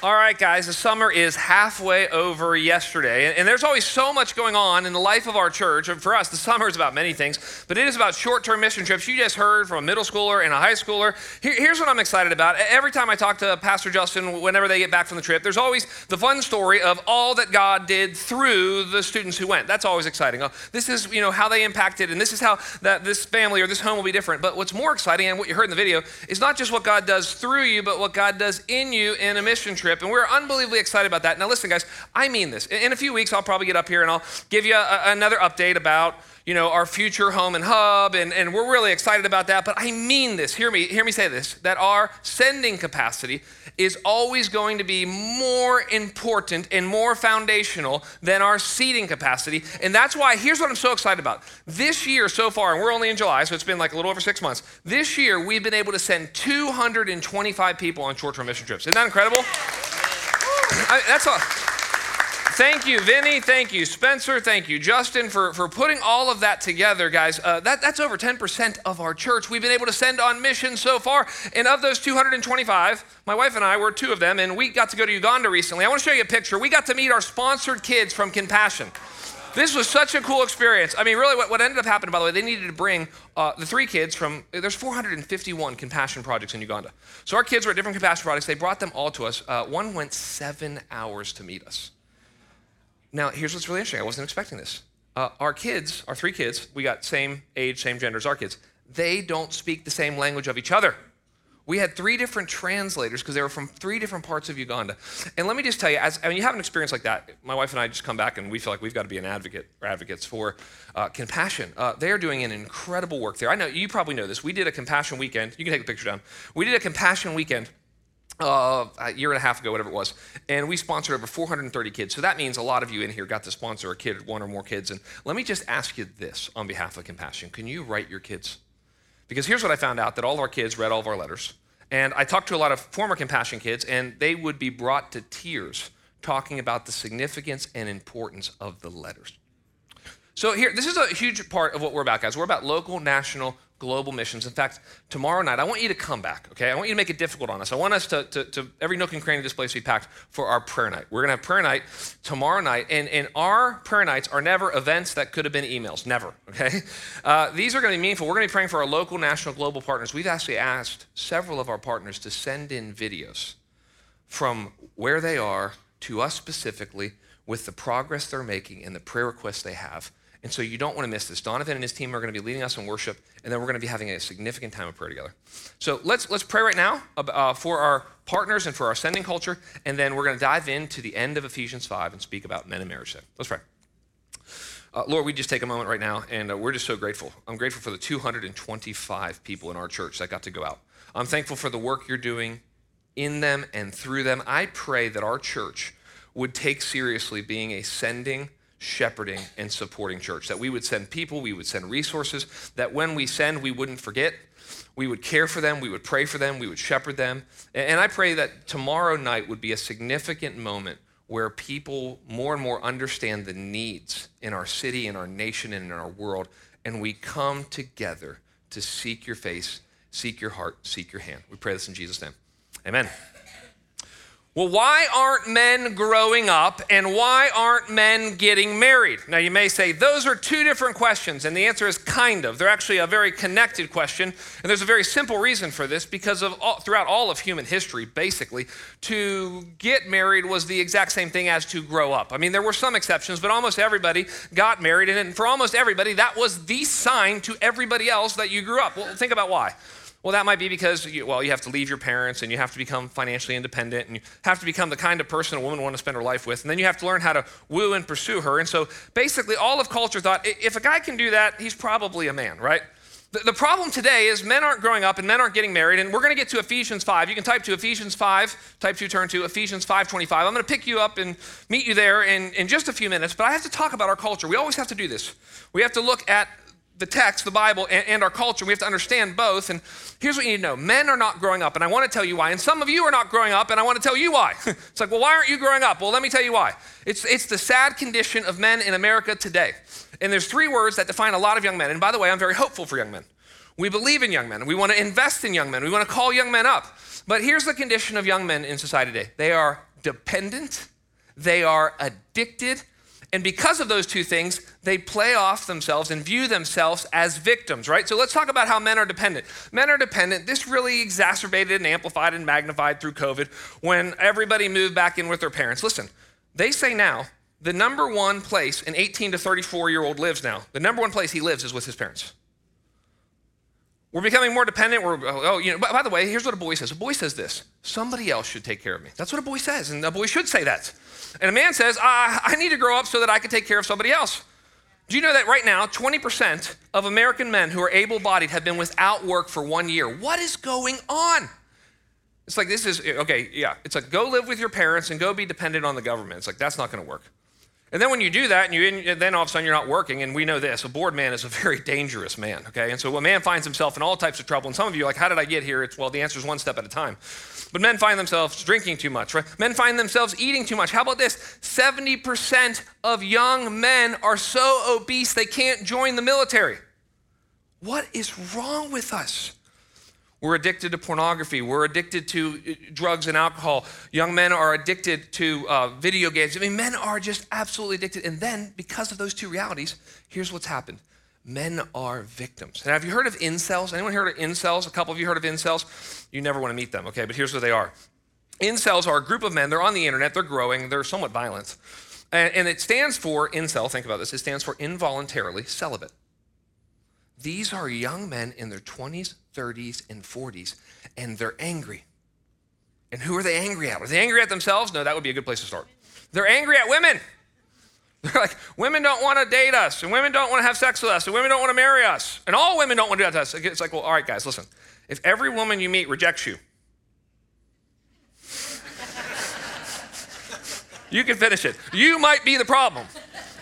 All right, guys, the summer is halfway over yesterday, and there's always so much going on in the life of our church. And for us, the summer is about many things, but it is about short term mission trips. You just heard from a middle schooler and a high schooler. here's what I'm excited about. Every time I talk to Pastor Justin, whenever they get back from the trip, there's always the fun story of all that God did through the students who went. That's always exciting. Oh, this is, you know, how they impacted, and this is how that this family or this home will be different. But what's more exciting, and what you heard in the video, is not just what God does through you, but what God does in you in a mission trip trip, and we're unbelievably excited about that. Now, listen, guys, I mean this. In a few weeks, I'll probably get up here and I'll give you a, another update about you know our future home and hub, and, and we're really excited about that. But I mean this. Hear me, hear me say this: that our sending capacity is always going to be more important and more foundational than our seating capacity. And that's why, here's what I'm so excited about. This year so far, and we're only in July, so it's been like a little over six months. This year, we've been able to send 225 people on short term mission trips. Isn't that incredible? I, that's all. Thank you, Vinny. Thank you, Spencer. Thank you, Justin, for, for putting all of that together, guys. Uh, that, that's over 10% of our church we've been able to send on mission so far. And of those 225, my wife and I were two of them, and we got to go to Uganda recently. I want to show you a picture. We got to meet our sponsored kids from Compassion. This was such a cool experience. I mean, really, what, what ended up happening, by the way, they needed to bring uh, the three kids from, there's 451 compassion projects in Uganda. So our kids were at different compassion projects. They brought them all to us. Uh, one went seven hours to meet us. Now, here's what's really interesting. I wasn't expecting this. Uh, our kids, our three kids, we got same age, same gender as our kids. They don't speak the same language of each other. We had three different translators because they were from three different parts of Uganda. And let me just tell you, as I mean, you have an experience like that. My wife and I just come back and we feel like we've got to be an advocate or advocates for uh, compassion. Uh, they are doing an incredible work there. I know you probably know this. We did a compassion weekend. You can take a picture down. We did a compassion weekend uh, a year and a half ago, whatever it was, and we sponsored over 430 kids. So that means a lot of you in here got to sponsor a kid, one or more kids. And let me just ask you this on behalf of Compassion: Can you write your kids? Because here's what I found out: that all of our kids read all of our letters, and I talked to a lot of former Compassion kids, and they would be brought to tears talking about the significance and importance of the letters. So here, this is a huge part of what we're about, guys. We're about local, national, global missions. In fact, tomorrow night, I want you to come back, okay? I want you to make it difficult on us. I want us to, to, to every nook and cranny of this place be packed for our prayer night. We're gonna have prayer night tomorrow night, and, and our prayer nights are never events that could have been emails, never, okay? Uh, these are gonna be meaningful. We're gonna be praying for our local, national, global partners. We've actually asked several of our partners to send in videos from where they are to us specifically with the progress they're making and the prayer requests they have and so you don't want to miss this. Donovan and his team are going to be leading us in worship, and then we're going to be having a significant time of prayer together. So let's, let's pray right now uh, for our partners and for our sending culture, and then we're going to dive into the end of Ephesians 5 and speak about men and marriage. Let's pray. Uh, Lord, we just take a moment right now, and uh, we're just so grateful. I'm grateful for the 225 people in our church that got to go out. I'm thankful for the work you're doing in them and through them. I pray that our church would take seriously being a sending, shepherding and supporting church. That we would send people, we would send resources, that when we send, we wouldn't forget. We would care for them, we would pray for them, we would shepherd them. And I pray that tomorrow night would be a significant moment where people more and more understand the needs in our city, in our nation, and in our world, and we come together to seek your face, seek your heart, seek your hand. We pray this in Jesus' name. Amen. Well, why aren't men growing up and why aren't men getting married? Now, you may say those are two different questions, and the answer is kind of. They're actually a very connected question, and there's a very simple reason for this because of all, throughout all of human history, basically, to get married was the exact same thing as to grow up. I mean, there were some exceptions, but almost everybody got married, and for almost everybody, that was the sign to everybody else that you grew up. Well, think about why. Well, that might be because, you, well, you have to leave your parents and you have to become financially independent and you have to become the kind of person a woman want to spend her life with. And then you have to learn how to woo and pursue her. And so basically, all of culture thought if a guy can do that, he's probably a man, right? The, the problem today is men aren't growing up and men aren't getting married. And we're going to get to Ephesians 5. You can type to Ephesians 5, type to turn to Ephesians 5.25. I'm going to pick you up and meet you there in, in just a few minutes. But I have to talk about our culture. We always have to do this. We have to look at the text, the Bible, and, and, our culture. We have to understand both. And here's what you need to know men are not growing up, and I want to tell you why. And some of you are not growing up, and I want to tell you why. it's like, well, why aren't you growing up? Well, let me tell you why. It's, it's the sad condition of men in America today. And there's three words that define a lot of young men. And by the way, I'm very hopeful for young men. We believe in young men. We want to invest in young men. We want to call young men up. But here's the condition of young men in society today they are dependent, they are addicted, and because of those two things, they play off themselves and view themselves as victims, right? So let's talk about how men are dependent. Men are dependent. This really exacerbated and amplified and magnified through COVID when everybody moved back in with their parents. Listen, they say now the number one place an 18 to 34 year old lives now, the number one place he lives is with his parents. We're becoming more dependent. We're, oh, oh, you know, by, by the way, here's what a boy says. A boy says this somebody else should take care of me. That's what a boy says, and a boy should say that. And a man says, I, I need to grow up so that I can take care of somebody else. Do you know that right now, 20% of American men who are able bodied have been without work for one year? What is going on? It's like, this is, okay, yeah. It's like, go live with your parents and go be dependent on the government. It's like, that's not going to work. And then when you do that, and you then all of a sudden you're not working, and we know this, a bored man is a very dangerous man, okay? And so a man finds himself in all types of trouble, and some of you are like, how did I get here? It's, well, the answer is one step at a time. But men find themselves drinking too much, right? Men find themselves eating too much. How about this? 70% of young men are so obese they can't join the military. What is wrong with us? We're addicted to pornography. We're addicted to uh, drugs and alcohol. Young men are addicted to uh, video games. I mean, men are just absolutely addicted. And then, because of those two realities, here's what's happened men are victims. Now, have you heard of incels? Anyone heard of incels? A couple of you heard of incels? You never want to meet them, okay? But here's what they are incels are a group of men, they're on the internet, they're growing, they're somewhat violent. And, and it stands for incel, think about this, it stands for involuntarily celibate. These are young men in their 20s, 30s, and 40s, and they're angry. And who are they angry at? Are they angry at themselves? No, that would be a good place to start. They're angry at women. They're like, women don't want to date us, and women don't want to have sex with us, and women don't want to marry us, and all women don't want to do that to us. It's like, well, all right, guys, listen. If every woman you meet rejects you, you can finish it. You might be the problem.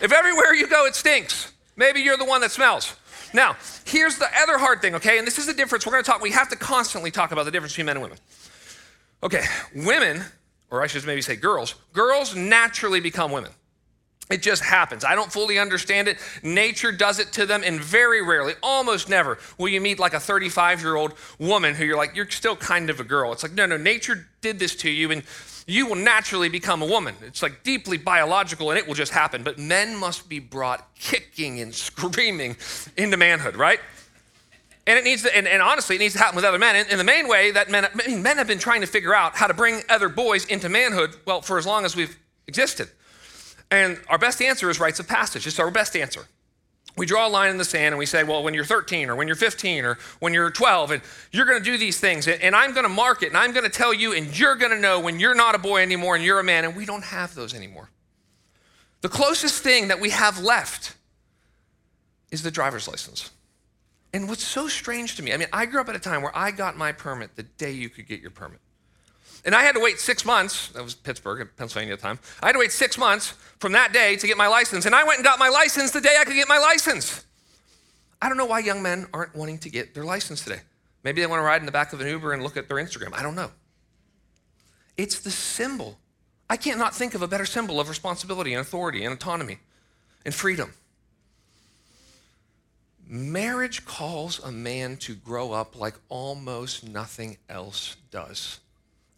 If everywhere you go it stinks, maybe you're the one that smells. Now, here's the other hard thing, okay? And this is the difference. We're going to talk, we have to constantly talk about the difference between men and women. Okay, women, or I should maybe say girls, girls naturally become women. It just happens. I don't fully understand it. Nature does it to them, and very rarely, almost never, will you meet like a 35 year old woman who you're like, you're still kind of a girl. It's like, no, no, nature did this to you, and you will naturally become a woman. It's like deeply biological, and it will just happen. But men must be brought kicking and screaming into manhood, right? And it needs to, and, and honestly, it needs to happen with other men. And, and the main way that men, I mean, men have been trying to figure out how to bring other boys into manhood, well, for as long as we've existed. And our best answer is rites of passage. It's our best answer. We draw a line in the sand and we say, well, when you're 13 or when you're 15 or when you're 12, and you're going to do these things, and I'm going to mark it, and I'm going to tell you, and you're going to know when you're not a boy anymore and you're a man, and we don't have those anymore. The closest thing that we have left is the driver's license. And what's so strange to me, I mean, I grew up at a time where I got my permit the day you could get your permit. And I had to wait six months, that was Pittsburgh, Pennsylvania time. I had to wait six months from that day to get my license. And I went and got my license the day I could get my license. I don't know why young men aren't wanting to get their license today. Maybe they want to ride in the back of an Uber and look at their Instagram. I don't know. It's the symbol. I can't not think of a better symbol of responsibility and authority and autonomy and freedom. Marriage calls a man to grow up like almost nothing else does.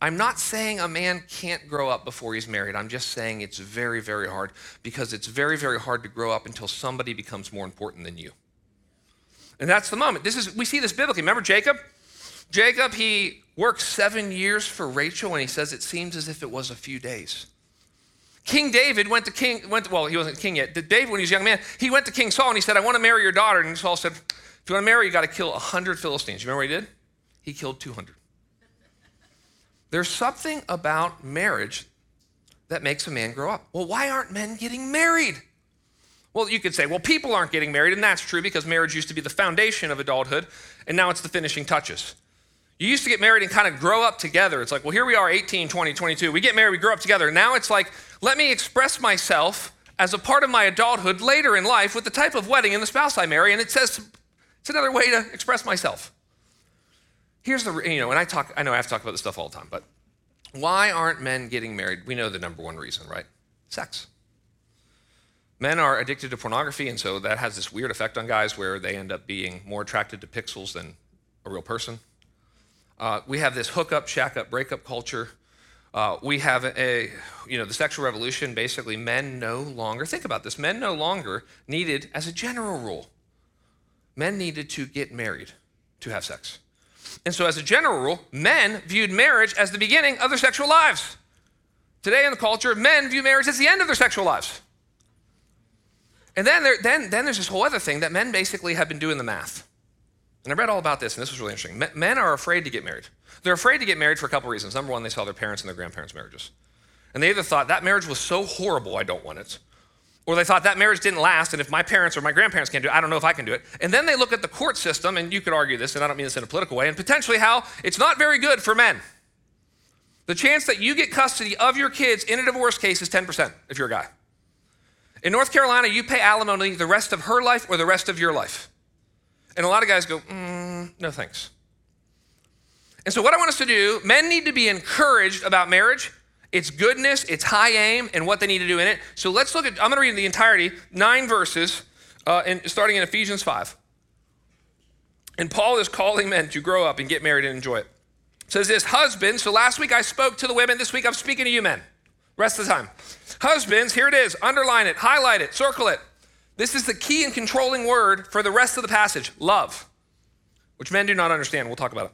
I'm not saying a man can't grow up before he's married. I'm just saying it's very, very hard because it's very, very hard to grow up until somebody becomes more important than you. And that's the moment. This is we see this biblically. Remember Jacob? Jacob, he worked seven years for Rachel, and he says it seems as if it was a few days. King David went to King, went to, well, he wasn't king yet. David, when he was a young man, he went to King Saul and he said, I want to marry your daughter. And Saul said, If you want to marry, you got to kill 100 Philistines. You remember what he did? He killed 200. There's something about marriage that makes a man grow up. Well, why aren't men getting married? Well, you could say, well, people aren't getting married, and that's true because marriage used to be the foundation of adulthood, and now it's the finishing touches. You used to get married and kind of grow up together. It's like, well, here we are, 18, 20, 22. We get married, we grow up together. Now it's like, let me express myself as a part of my adulthood later in life with the type of wedding and the spouse I marry, and it says it's another way to express myself. Here's the, you know, and I talk, I know I have to talk about this stuff all the time, but why aren't men getting married? We know the number one reason, right? Sex. Men are addicted to pornography, and so that has this weird effect on guys where they end up being more attracted to pixels than a real person. Uh, we have this hookup, shack up, breakup culture. Uh, we have a, you know, the sexual revolution, basically, men no longer, think about this, men no longer needed, as a general rule, men needed to get married to have sex. And so, as a general rule, men viewed marriage as the beginning of their sexual lives. Today in the culture, men view marriage as the end of their sexual lives. And then, there, then, then there's this whole other thing that men basically have been doing the math. And I read all about this, and this was really interesting. Men are afraid to get married. They're afraid to get married for a couple reasons. Number one, they saw their parents and their grandparents' marriages. And they either thought that marriage was so horrible, I don't want it. Or they thought that marriage didn't last, and if my parents or my grandparents can't do it, I don't know if I can do it. And then they look at the court system, and you could argue this, and I don't mean this in a political way, and potentially how it's not very good for men. The chance that you get custody of your kids in a divorce case is 10% if you're a guy. In North Carolina, you pay alimony the rest of her life or the rest of your life. And a lot of guys go, mm, no thanks. And so, what I want us to do, men need to be encouraged about marriage, its goodness, its high aim, and what they need to do in it. So, let's look at, I'm going to read the entirety, nine verses, uh, in, starting in Ephesians 5. And Paul is calling men to grow up and get married and enjoy it. it says this Husbands, so last week I spoke to the women, this week I'm speaking to you men. Rest of the time. Husbands, here it is. Underline it, highlight it, circle it. This is the key and controlling word for the rest of the passage love, which men do not understand. We'll talk about it.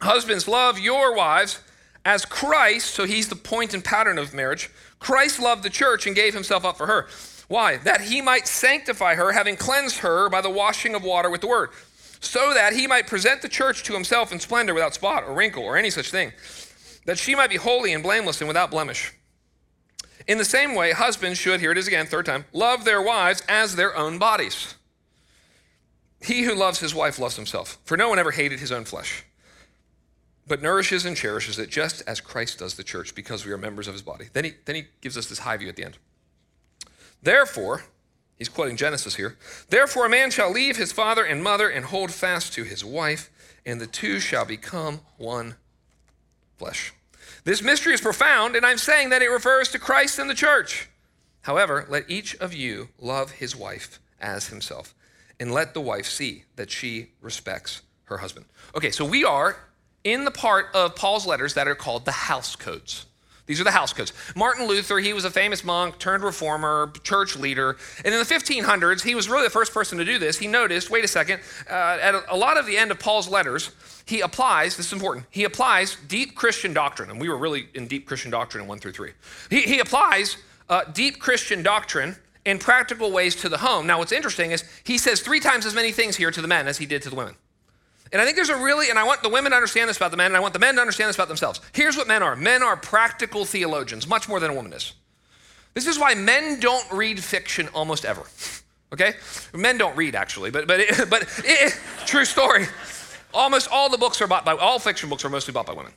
Husbands, love your wives as Christ, so he's the point and pattern of marriage. Christ loved the church and gave himself up for her. Why? That he might sanctify her, having cleansed her by the washing of water with the word, so that he might present the church to himself in splendor without spot or wrinkle or any such thing, that she might be holy and blameless and without blemish. In the same way, husbands should, here it is again, third time, love their wives as their own bodies. He who loves his wife loves himself, for no one ever hated his own flesh, but nourishes and cherishes it just as Christ does the church because we are members of his body. Then he, then he gives us this high view at the end. Therefore, he's quoting Genesis here, therefore a man shall leave his father and mother and hold fast to his wife, and the two shall become one flesh. This mystery is profound, and I'm saying that it refers to Christ and the church. However, let each of you love his wife as himself, and let the wife see that she respects her husband. Okay, so we are in the part of Paul's letters that are called the house codes. These are the house codes. Martin Luther, he was a famous monk, turned reformer, church leader. And in the 1500s, he was really the first person to do this. He noticed, wait a second, uh, at a, lot of the end of Paul's letters, he applies, this is important, he applies deep Christian doctrine. And we were really in deep Christian doctrine in 1 through 3. He, he applies uh, deep Christian doctrine in practical ways to the home. Now, what's interesting is he says three times as many things here to the men as he did to the women. And I think there's a really, and I want the women to understand this about the men, and I want the men to understand this about themselves. Here's what men are men are practical theologians, much more than a woman is. This is why men don't read fiction almost ever. Okay? Men don't read, actually, but, but, it, but it, true story. Almost all the books are bought by, all fiction books are mostly bought by women.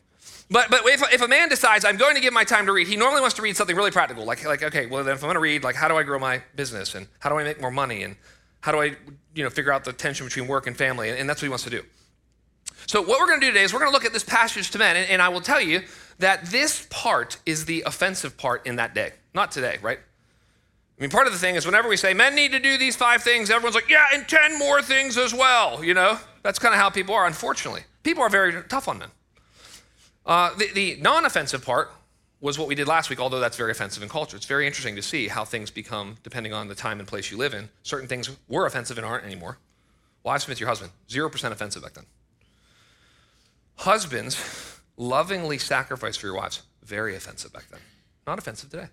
But, but if, if a man decides I'm going to give my time to read, he normally wants to read something really practical, like, like okay, well, then if I'm going to read, like, how do I grow my business? And how do I make more money? And how do I, you know, figure out the tension between work and family? And, and that's what he wants to do. So, what we're going to do today is we're going to look at this passage to men, and, and I will tell you that this part is the offensive part in that day, not today, right? I mean, part of the thing is whenever we say men need to do these five things, everyone's like, yeah, and 10 more things as well, you know? That's kind of how people are, unfortunately. People are very tough on men. Uh, the, the non offensive part was what we did last week, although that's very offensive in culture. It's very interesting to see how things become, depending on the time and place you live in. Certain things were offensive and aren't anymore. Wives submit to your husband, 0% offensive back then. Husbands, lovingly sacrifice for your wives. Very offensive back then. Not offensive today.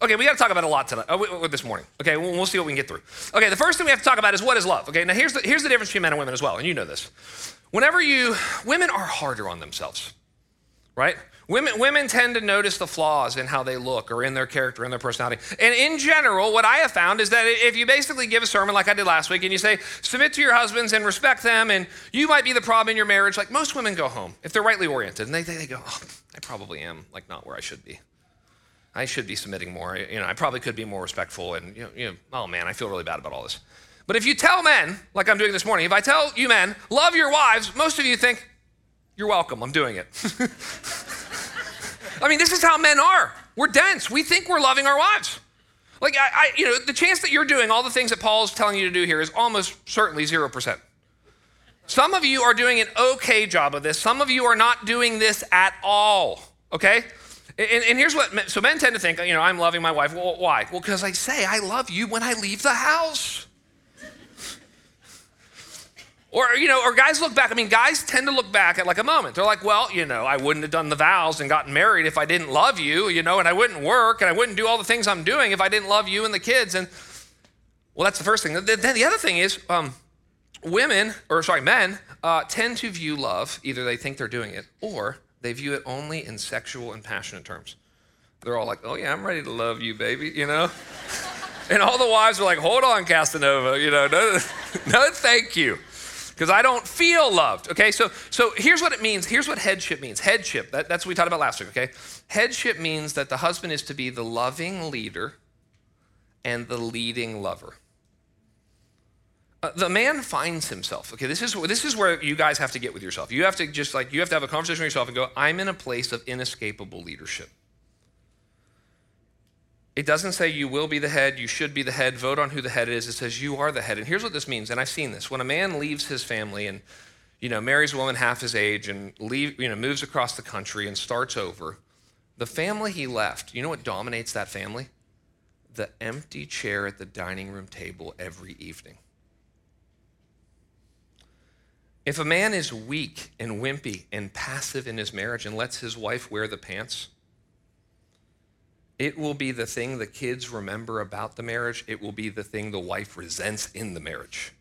Okay, we got to talk about a lot tonight, uh, this morning. Okay, we'll, we'll see what we can get through. Okay, the first thing we have to talk about is what is love. Okay, now here's the, here's the difference between men and women as well, and you know this. Whenever you, women are harder on themselves, right? Women, women tend to notice the flaws in how they look or in their character, in their personality. And in general, what I have found is that if you basically give a sermon like I did last week and you say, submit to your husbands and respect them, and you might be the problem in your marriage, like most women go home if they're rightly oriented and they, they, they go, oh, I probably am like not where I should be. I should be submitting more. You know, I probably could be more respectful. And, you know, you know, oh man, I feel really bad about all this. But if you tell men, like I'm doing this morning, if I tell you men, love your wives, most of you think, you're welcome, I'm doing it. I mean, this is how men are. We're dense. We think we're loving our wives. Like, I, I, you know, the chance that you're doing all the things that Paul is telling you to do here is almost certainly 0%. Some of you are doing an okay job of this. Some of you are not doing this at all. okay? And, and, here's what, so men tend to think, you know, I'm loving my wife. Well, why? Well, because I say I love you when I leave the house. Or, you know, or guys look back. I mean, guys tend to look back at like a moment. They're like, well, you know, I wouldn't have done the vows and gotten married if I didn't love you, you know, and I wouldn't work and I wouldn't do all the things I'm doing if I didn't love you and the kids. And, well, that's the first thing. Then the other thing is, um, women, or sorry, men, uh, tend to view love, either they think they're doing it or they view it only in sexual and passionate terms. They're all like, oh, yeah, I'm ready to love you, baby, you know? and all the wives are like, hold on, Casanova, you know, no, no thank you because I don't feel loved. Okay, so so here's what it means. Here's what headship means. Headship. That, that's what we talked about last week. Okay, headship means that the husband is to be the loving leader and the leading lover. Uh, the man finds himself. Okay, this is this is where you guys have to get with yourself. You have to just like you have to have a conversation with yourself and go, I'm in a place of inescapable leadership. It doesn't say you will be the head, you should be the head, vote on who the head is. It says you are the head. And here's what this means, and I've seen this. When a man leaves his family and you know, marries a woman half his age and leave, you know, moves across the country and starts over, the family he left, you know what dominates that family? The empty chair at the dining room table every evening. If a man is weak and wimpy and passive in his marriage and lets his wife wear the pants, it will be the thing the kids remember about the marriage. It will be the thing the wife resents in the marriage.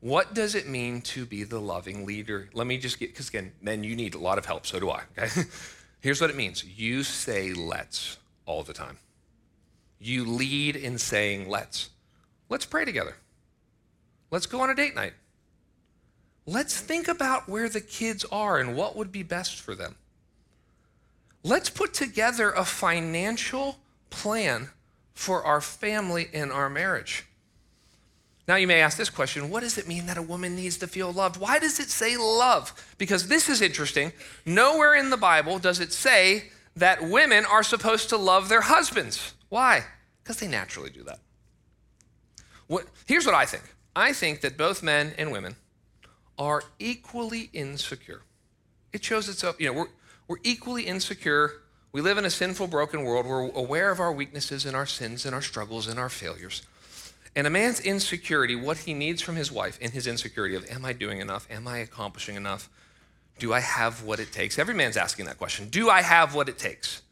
What does it mean to be the loving leader? Let me just get, because again, men, you need a lot of help. So do I. Okay? Here's what it means you say let's all the time. You lead in saying let's. Let's pray together. Let's go on a date night. Let's think about where the kids are and what would be best for them let's put together a financial plan for our family and our marriage. Now, you may ask this question what does it mean that a woman needs to feel loved? Why does it say love? Because this is interesting. Nowhere in the Bible does it say that women are supposed to love their husbands. Why? Because they naturally do that. What, here's what I think I think that both men and women are equally insecure. It shows itself, you know, we're, equally insecure. We live in a sinful, broken world. We're aware of our weaknesses and our sins and our struggles and our failures. And a man's insecurity, what he needs from his wife in his insecurity of, am I doing enough? Am I accomplishing enough? Do I have what it takes? Every man's asking that question. Do I have what it takes?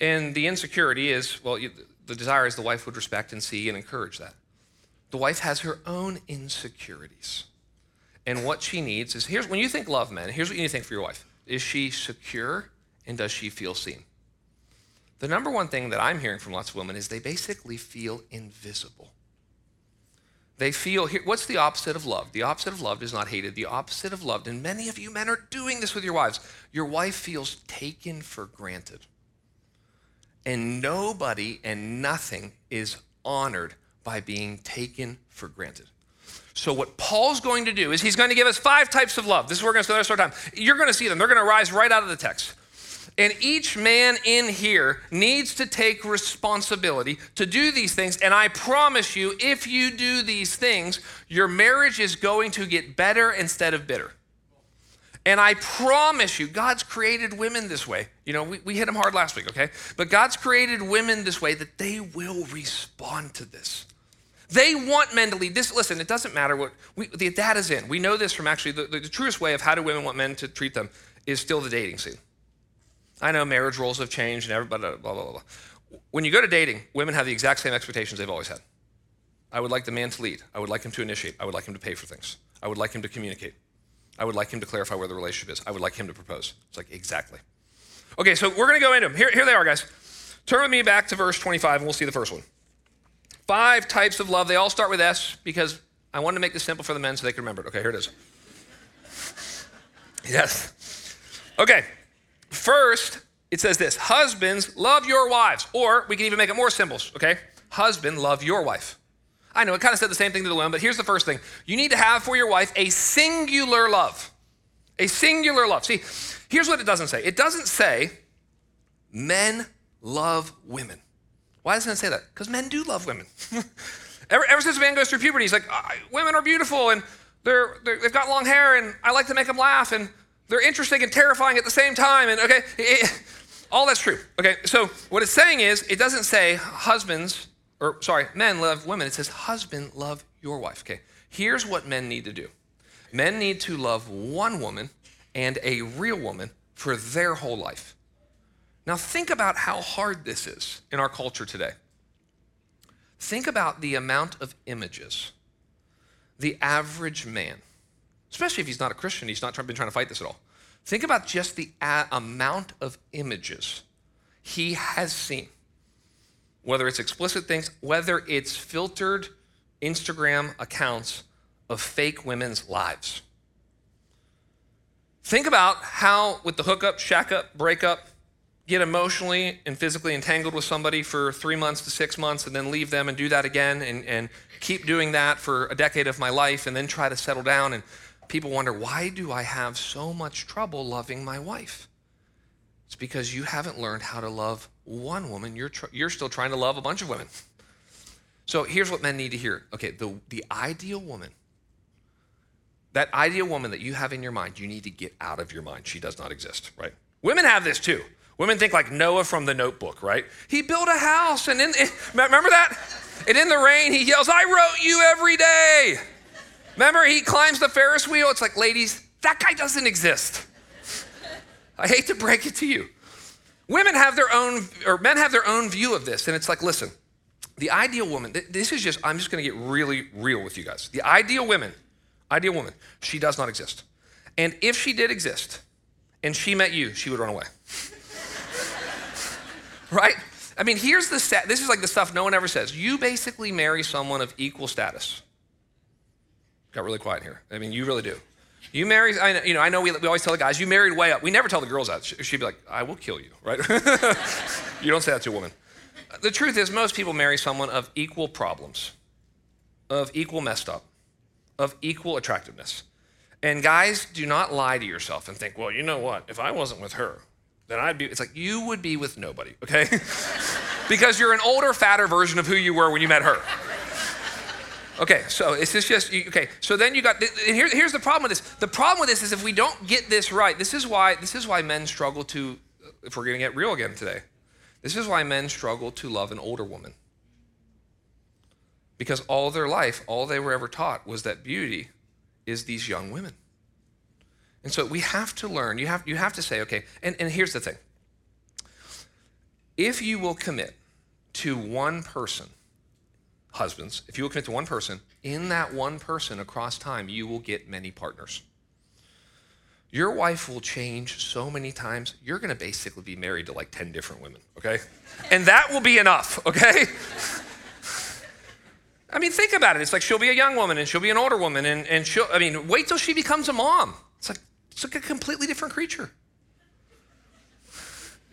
And the insecurity is, well, the desire is the wife would respect and see and encourage that. The wife has her own insecurities. And what she needs is here's when you think love men, here's what you need to think for your wife. Is she secure and does she feel seen? The number one thing that I'm hearing from lots of women is they basically feel invisible. They feel, what's the opposite of love? The opposite of love is not hated. The opposite of loved, and many of you men are doing this with your wives, your wife feels taken for granted. And nobody and nothing is honored by being taken for granted. So, what Paul's going to do is he's going to give us five types of love. This is where we're going to spend our time. You're going to see them, they're going to rise right out of the text. And each man in here needs to take responsibility to do these things. And I promise you, if you do these things, your marriage is going to get better instead of bitter. And I promise you, God's created women this way. You know, we, we hit them hard last week, okay? But God's created women this way that they will respond to this. They want men to lead. This, listen, it doesn't matter what we, the data's in. We know this from actually the, the, the truest way of how do women want men to treat them is still the dating scene. I know marriage roles have changed and everybody, blah, blah, blah, blah. When you go to dating, women have the exact same expectations they've always had. I would like the man to lead. I would like him to initiate. I would like him to pay for things. I would like him to communicate. I would like him to clarify where the relationship is. I would like him to propose. It's like, exactly. Okay, so we're going to go into them. Here, here they are, guys. Turn with me back to verse 25 and we'll see the first one. Five types of love. They all start with S because I wanted to make this simple for the men so they can remember it. Okay, here it is. Yes. Okay. First, it says this Husbands, love your wives. Or we can even make it more simple, okay? Husband, love your wife. I know it kind of said the same thing to the women, but here's the first thing you need to have for your wife a singular love. A singular love. See, here's what it doesn't say it doesn't say men love women. Why doesn't it say that? Because men do love women. ever, ever, since a man goes through puberty, he's like, women are beautiful and they're, they have got long hair and I like to make them laugh and They're interesting and terrifying at the same time. And okay, it, all that's true. Okay, so what it's saying is, it doesn't say husbands, or sorry, men love women. It says husband love your wife. Okay, here's what men need to do men need to love one woman and a real woman for their whole life. Now, think about how hard this is in our culture today. Think about the amount of images the average man, especially if he's not a Christian, he's not been trying to fight this at all. Think about just the amount of images he has seen, whether it's explicit things, whether it's filtered Instagram accounts of fake women's lives. Think about how, with the hookup, shack up, breakup, get emotionally and physically entangled with somebody for three months to six months and then leave them and do that again and, and keep doing that for a decade of my life and then try to settle down. And people wonder, why do I have so much trouble loving my wife? It's because you haven't learned how to love one woman. You're, tr- you're still trying to love a bunch of women. So here's what men need to hear. Okay, the, the ideal woman, that ideal woman that you have in your mind, you need to get out of your mind. She does not exist, right? Women have this too. Women think like Noah from the notebook, right? He built a house, and in, remember that? And in the rain, he yells, I wrote you every day. Remember, he climbs the Ferris wheel. It's like, ladies, that guy doesn't exist. I hate to break it to you. Women have their own, or men have their own view of this. And it's like, listen, the ideal woman, this is just, I'm just gonna get really real with you guys. The ideal woman, ideal woman, she does not exist. And if she did exist and she met you, she would run away. Right? I mean, here's the set. This is like the stuff no one ever says. You basically marry someone of equal status. Got really quiet here. I mean, you really do. You marry, I know, you know, I know we, we always tell the guys, you married way up. We never tell the girls that. She'd be like, I will kill you, right? you don't say that to a woman. The truth is, most people marry someone of equal problems, of equal messed up, of equal attractiveness. And guys, do not lie to yourself and think, well, you know what? If I wasn't with her, then I'd be, it's like you would be with nobody, okay? because you're an older, fatter version of who you were when you met her. Okay, so it's just, okay, so then you got, here, here's the problem with this. The problem with this is if we don't get this right, this is why, this is why men struggle to, if we're gonna get real again today, this is why men struggle to love an older woman. Because all their life, all they were ever taught was that beauty is these young women. And so we have to learn, you have, you have to say, okay, and, and here's the thing. If you will commit to one person, husbands, if you will commit to one person, in that one person across time, you will get many partners. Your wife will change so many times, you're gonna basically be married to like 10 different women, okay? And that will be enough, okay? I mean, think about it. It's like she'll be a young woman and she'll be an older woman, and, and she'll, I mean, wait till she becomes a mom. It's like, it's like a completely different creature.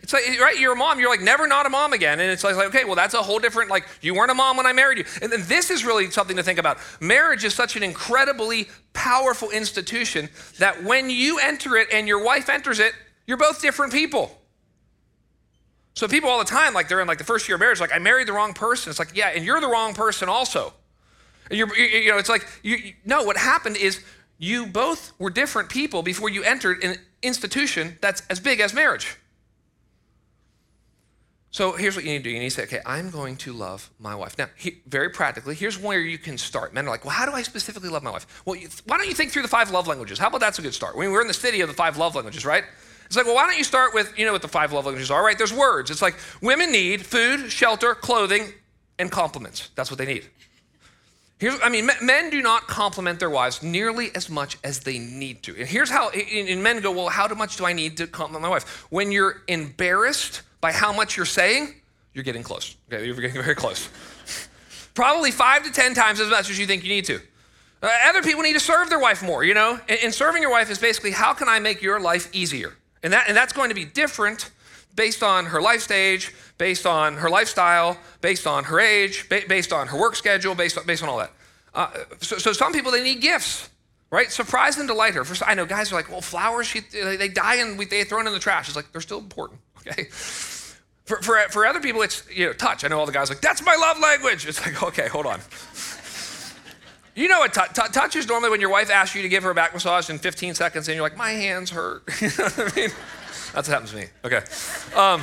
It's like, right, you're a mom, you're like never not a mom again. And it's like, okay, well, that's a whole different, like, you weren't a mom when I married you. And then this is really something to think about. Marriage is such an incredibly powerful institution that when you enter it and your wife enters it, you're both different people. So people all the time, like they're in like the first year of marriage, like I married the wrong person. It's like, yeah, and you're the wrong person also. And you're, you know, it's like, you, you, no, what happened is you both were different people before you entered an institution that's as big as marriage. So here's what you need to do. You need to say, okay, I'm going to love my wife. Now, he, very practically, here's where you can start. Men are like, well, how do I specifically love my wife? Well, why don't you think through the five love languages? How about that's a good start? I mean, we're in the city of the five love languages, right? It's like, well, why don't you start with, you know what the five love languages are, right? There's words. It's like women need food, shelter, clothing, and compliments. That's what they need. Here's, I mean, men do not compliment their wives nearly as much as they need to. And here's how, and men go, well, how much do I need to compliment my wife? When you're embarrassed by how much you're saying, you're getting close. Okay, you're getting very close. Probably five to 10 times as much as you think you need to. Uh, other people need to serve their wife more, you know? And, and serving your wife is basically, how can I make your life easier? And, that, and that's going to be different based on her life stage, based on her lifestyle, based on her age, ba- based on her work schedule, based on, based on all that. Uh, so, so, some people, they need gifts, right? Surprise and delight her. First, I know guys are like, well, flowers, she, they die and we, they throw it in the trash. It's like, they're still important, okay? For, for, for other people, it's, you know, touch. I know all the guys like, that's my love language. It's like, okay, hold on. You know what t- t- touch is normally when your wife asks you to give her a back massage in 15 seconds and you're like, my hands hurt. you know what I mean? That's what happens to me. Okay. Um,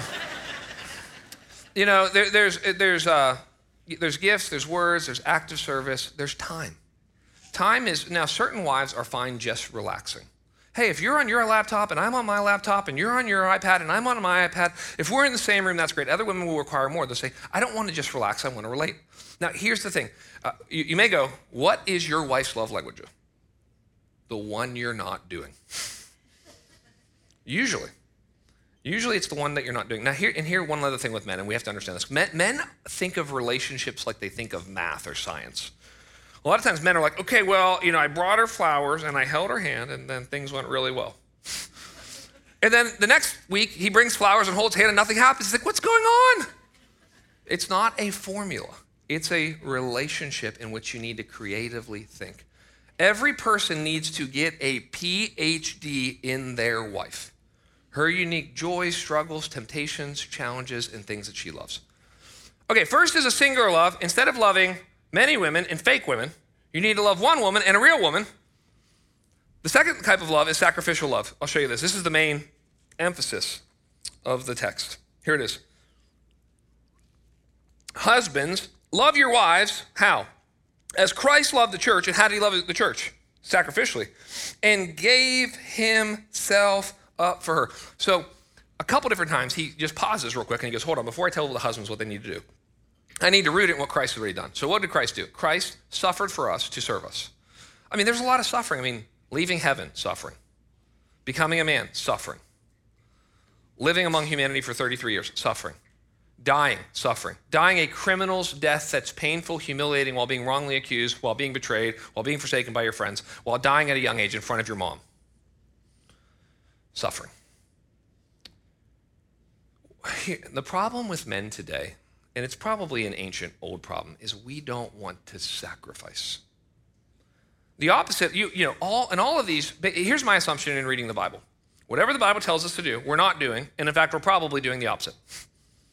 you know, there, there's, there's, uh, there's gifts, there's words, there's active service, there's time. Time is, now, certain wives are fine just relaxing. Hey, if you're on your laptop and I'm on my laptop and you're on your iPad and I'm on my iPad, if we're in the same room, that's great. Other women will require more. They'll say, I don't want to just relax, I want to relate. Now, here's the thing uh, you, you may go, What is your wife's love language? The one you're not doing. Usually. Usually it's the one that you're not doing. Now, here, and here, one other thing with men, and we have to understand this. Men, men think of relationships like they think of math or science. A lot of times men are like, okay, well, you know, I brought her flowers and I held her hand and then things went really well. and then the next week he brings flowers and holds hand and nothing happens. He's like, what's going on? It's not a formula, it's a relationship in which you need to creatively think. Every person needs to get a PhD in their wife, her unique joys, struggles, temptations, challenges, and things that she loves. Okay, first is a singular love. Instead of loving many women and fake women. You need to love one woman and a real woman. The second type of love is sacrificial love. I'll show you this. This is the main emphasis of the text. Here it is. Husbands, love your wives. How? As Christ loved the church, and how did he love the church? Sacrificially. And gave himself up for her. So, a couple different times, he just pauses real quick and he goes, Hold on, before I tell the husbands what they need to do, I need to root it in what Christ has already done. So, what did Christ do? Christ suffered for us to serve us. I mean, there's a lot of suffering. I mean, leaving heaven, suffering. Becoming a man, suffering. Living among humanity for 33 years, suffering. Dying, suffering. Dying a criminal's death that's painful, humiliating, while being wrongly accused, while being betrayed, while being forsaken by your friends, while dying at a young age in front of your mom. Suffering. The problem with men today and it's probably an ancient old problem, is we don't want to sacrifice. The opposite, you, you know, all and all of these, here's my assumption in reading the Bible. Whatever the Bible tells us to do, we're not doing, and in fact, we're probably doing the opposite.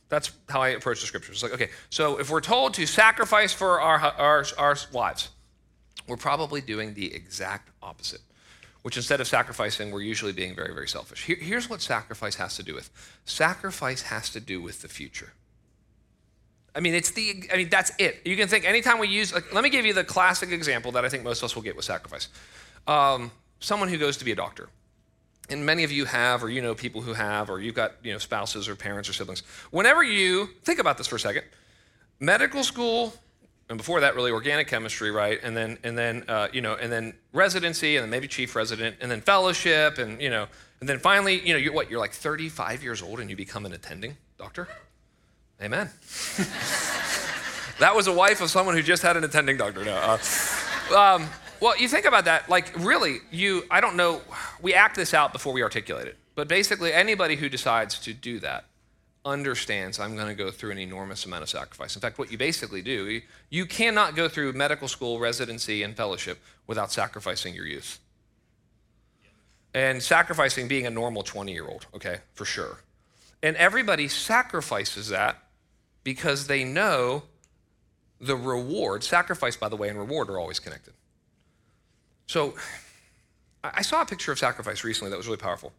That's how I approach the scriptures. It's like, okay, so if we're told to sacrifice for our, our, our wives, we're probably doing the exact opposite, which instead of sacrificing, we're usually being very, very selfish. Here, here's what sacrifice has to do with sacrifice has to do with the future. I mean, it's the, I mean, that's it. You can think anytime we use, like, let me give you the classic example that I think most of us will get with sacrifice. Um, someone who goes to be a doctor. And many of you have, or you know people who have, or you've got, you know, spouses or parents or siblings. Whenever you, think about this for a second, medical school, and before that, really organic chemistry, right? And then, and then, uh, you know, and then residency, and then maybe chief resident, and then fellowship, and you know, and then finally, you know, you're what? You're like 35 years old, and you become an attending doctor. Amen. that was a wife of someone who just had an attending doctor. No. Uh, um, well, you think about that, like really, you, I don't know, we act this out before we articulate it. But basically, anybody who decides to do that understands I'm going to go through an enormous amount of sacrifice. In fact, what you basically do, you cannot go through medical school, residency, and fellowship without sacrificing your youth. And sacrificing being a normal 20 year old, okay, for sure. And everybody sacrifices that because they know the reward. Sacrifice, by the way, and reward are always connected. So I saw a picture of sacrifice recently that was really powerful.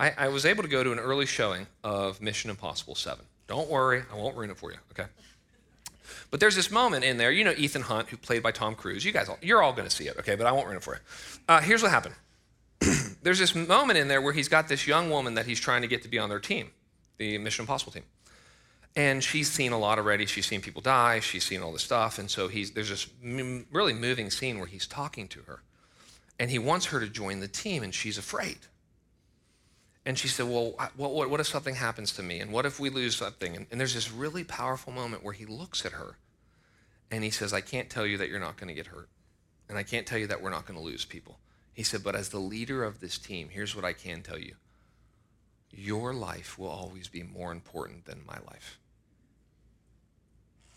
I, I was able to go to an early showing of Mission Impossible 7. Don't worry, I won't ruin it for you, okay? But there's this moment in there, you know Ethan Hunt, who played by Tom Cruise. You guys, all, you're all going to see it, okay? But I won't ruin it for you. Uh, here's what happened. there's this moment in there where he's got this young woman that he's trying to get to be on their team, the Mission Impossible team. And she's seen a lot already. She's seen people die. She's seen all this stuff. And so he's, there's this really moving scene where he's talking to her. And he wants her to join the team, and she's afraid. And she said, Well, what, what, what if something happens to me? And what if we lose something? And, and there's this really powerful moment where he looks at her and he says, I can't tell you that you're not going to get hurt. And I can't tell you that we're not going to lose people. He said, But as the leader of this team, here's what I can tell you your life will always be more important than my life.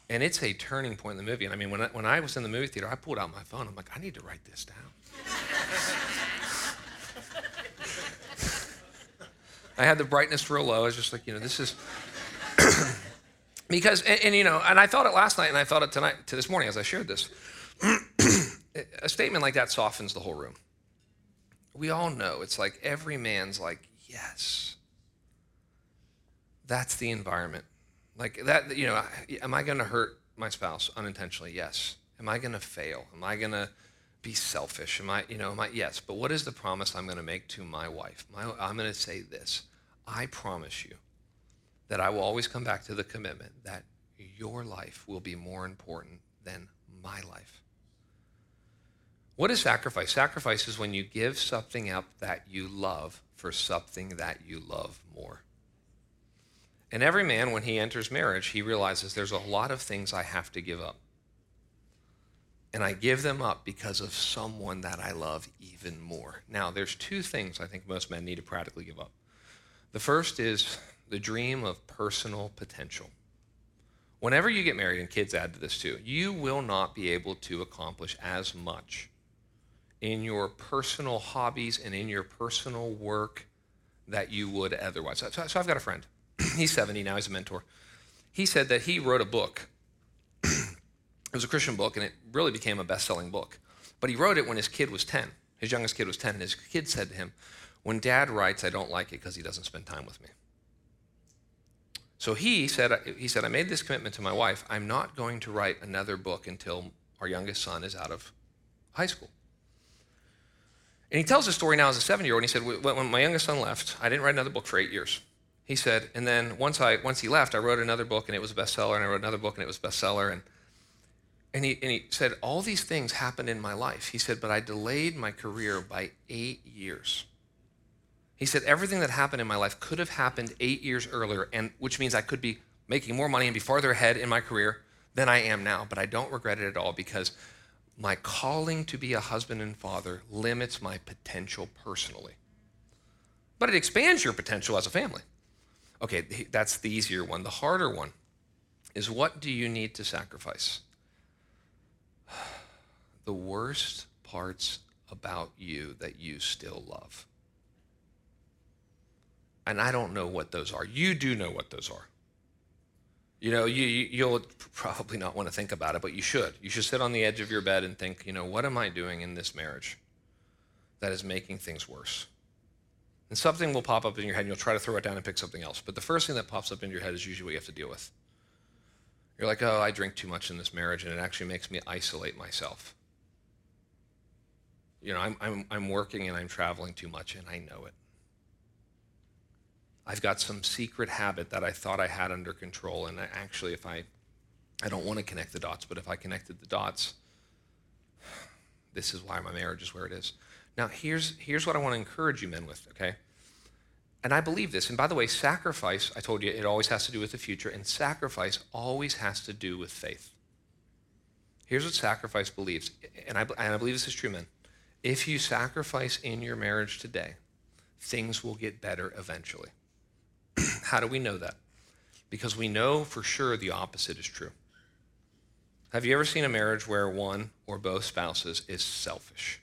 And it's a turning point in the movie. And I mean, when I, when I was in the movie theater, I pulled out my phone. I'm like, I need to write this down. I had the brightness real low. I was just like, you know, this is. because, and, and, you know, and I thought it last night and I thought it tonight to this morning as I shared this. a statement like that softens the whole room. We all know it's like every man's like, yes. That's the environment. Like that, you know, am I going to hurt my spouse unintentionally? Yes. Am I going to fail? Am I going to be selfish? Am I, you know, am I, yes. But what is the promise I'm going to make to my wife? My, I'm going to say this I promise you that I will always come back to the commitment that your life will be more important than my life. What is sacrifice? Sacrifice is when you give something up that you love for something that you love more. And every man, when he enters marriage, he realizes there's a lot of things I have to give up. And I give them up because of someone that I love even more. Now, there's two things I think most men need to practically give up. The first is the dream of personal potential. Whenever you get married, and kids add to this too, you will not be able to accomplish as much in your personal hobbies and in your personal work that you would otherwise. So, so I've got a friend. he's 70 now, he's a mentor. He said that he wrote a book. It was a Christian book, and it really became a best selling book. But he wrote it when his kid was 10. His youngest kid was 10, and his kid said to him, When dad writes, I don't like it because he doesn't spend time with me. So he said, he said, I made this commitment to my wife. I'm not going to write another book until our youngest son is out of high school. And he tells the story now as a seven year old. And he said, When my youngest son left, I didn't write another book for eight years. He said, and then once, I, once he left, I wrote another book and it was a bestseller, and I wrote another book and it was a bestseller. And, and, he, and he said, All these things happened in my life. He said, But I delayed my career by eight years. He said, Everything that happened in my life could have happened eight years earlier, and which means I could be making more money and be farther ahead in my career than I am now. But I don't regret it at all because my calling to be a husband and father limits my potential personally. But it expands your potential as a family. Okay, that's the easier one. The harder one is what do you need to sacrifice? The worst parts about you that you still love. And I don't know what those are. You do know what those are. You know, you, you'll probably not want to think about it, but you should. You should sit on the edge of your bed and think, you know, what am I doing in this marriage that is making things worse? And something will pop up in your head and you'll try to throw it down and pick something else. But the first thing that pops up in your head is usually what you have to deal with. You're like, oh, I drink too much in this marriage and it actually makes me isolate myself. You know, I'm, I'm, I'm working and I'm traveling too much and I know it. I've got some secret habit that I thought I had under control. And I, actually, if I, I don't want to connect the dots, but if I connected the dots, this is why my marriage is where it is. Now, here's, here's what I want to encourage you men with, okay? And I believe this. And by the way, sacrifice, I told you, it always has to do with the future, and sacrifice always has to do with faith. Here's what sacrifice believes, and I, and I believe this is true, men. If you sacrifice in your marriage today, things will get better eventually. How do we know that? Because we know for sure the opposite is true. Have you ever seen a marriage where one or both spouses is selfish?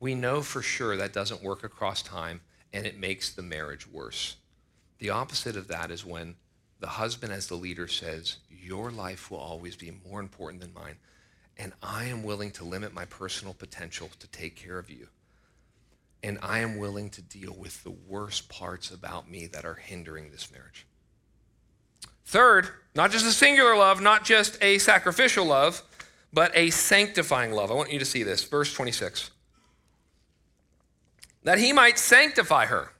we know for sure that doesn't work across time and it makes the marriage worse. The opposite of that is when the husband, as the leader, says, Your life will always be more important than mine, and I am willing to limit my personal potential to take care of you. And I am willing to deal with the worst parts about me that are hindering this marriage. Third, not just a singular love, not just a sacrificial love, but a sanctifying love. I want you to see this. Verse 26 that he might sanctify her,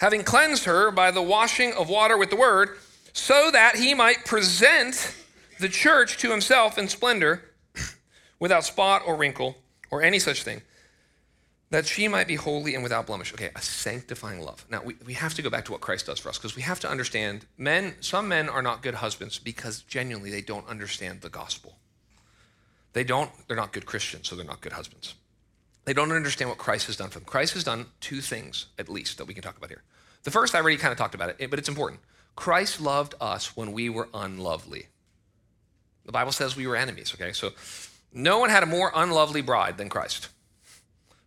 having cleansed her by the washing of water with the word, so that he might present the church to himself in splendor, without spot or wrinkle or any such thing, that she might be holy and without blemish. Okay, a sanctifying love. Now, we, we have to go back to what Christ does for us because we have to understand men, some men are not good husbands because genuinely they don't understand the gospel. They don't, they're not good Christians, so they're not good husbands. They don't understand what Christ has done for them. Christ has done two things, at least, that we can talk about here. The first, I already kind of talked about it, but it's important. Christ loved us when we were unlovely. The Bible says we were enemies, okay? So no one had a more unlovely bride than Christ.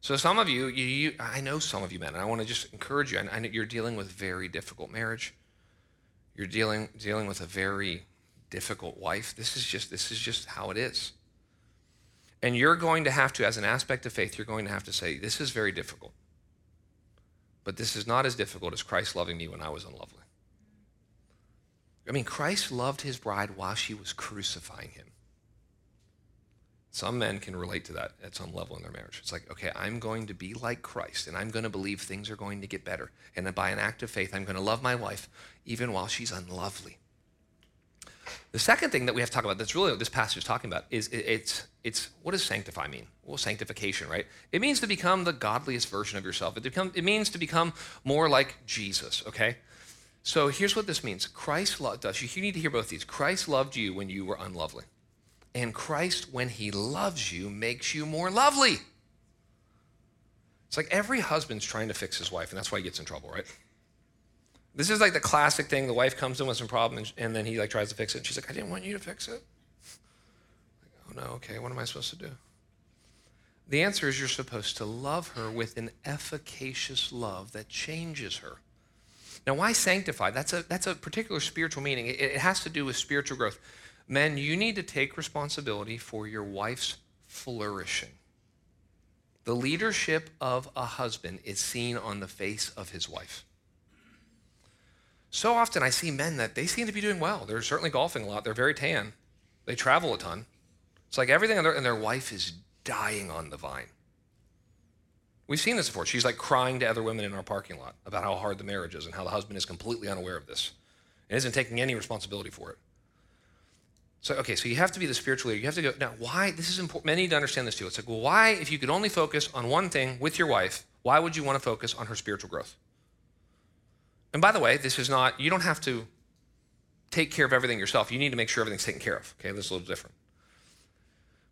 So some of you, you, you I know some of you men, and I want to just encourage you. I, I you're dealing with very difficult marriage. You're dealing dealing with a very difficult wife. This is just this is just how it is. And you're going to have to, as an aspect of faith, you're going to have to say, This is very difficult. But this is not as difficult as Christ loving me when I was unlovely. I mean, Christ loved his bride while she was crucifying him. Some men can relate to that at some level in their marriage. It's like, okay, I'm going to be like Christ and I'm going to believe things are going to get better. And by an act of faith, I'm going to love my wife even while she's unlovely. The second thing that we have to talk about that's really what this passage is talking about is it's, it's what does sanctify mean? Well, sanctification, right? It means to become the godliest version of yourself. It, become, it means to become more like Jesus, okay? So here's what this means Christ loved us. You need to hear both these. Christ loved you when you were unlovely. And Christ, when he loves you, makes you more lovely. It's like every husband's trying to fix his wife, and that's why he gets in trouble, right? This is like the classic thing. The wife comes in with some problem, and, then he like tries to fix it. And she's like, "I didn't want you to fix it." Like, oh no, okay. What am I supposed to do? The answer is you're supposed to love her with an efficacious love that changes her. Now, why sanctify? That's a that's a particular spiritual meaning. It, it has to do with spiritual growth. Men, you need to take responsibility for your wife's flourishing. The leadership of a husband is seen on the face of his wife. So often I see men that they seem to be doing well. They're certainly golfing a lot. They're very tan. They travel a ton. It's like everything, and their, and their wife is dying on the vine. We've seen this before. She's like crying to other women in our parking lot about how hard the marriage is and how the husband is completely unaware of this and isn't taking any responsibility for it. So, okay, so you have to be the spiritual leader. You have to go, now, why? This is important. Many need to understand this too. It's like, well, why, if you could only focus on one thing with your wife, why would you want to focus on her spiritual growth? And by the way, this is not, you don't have to take care of everything yourself. You need to make sure everything's taken care of. Okay, this is a little different.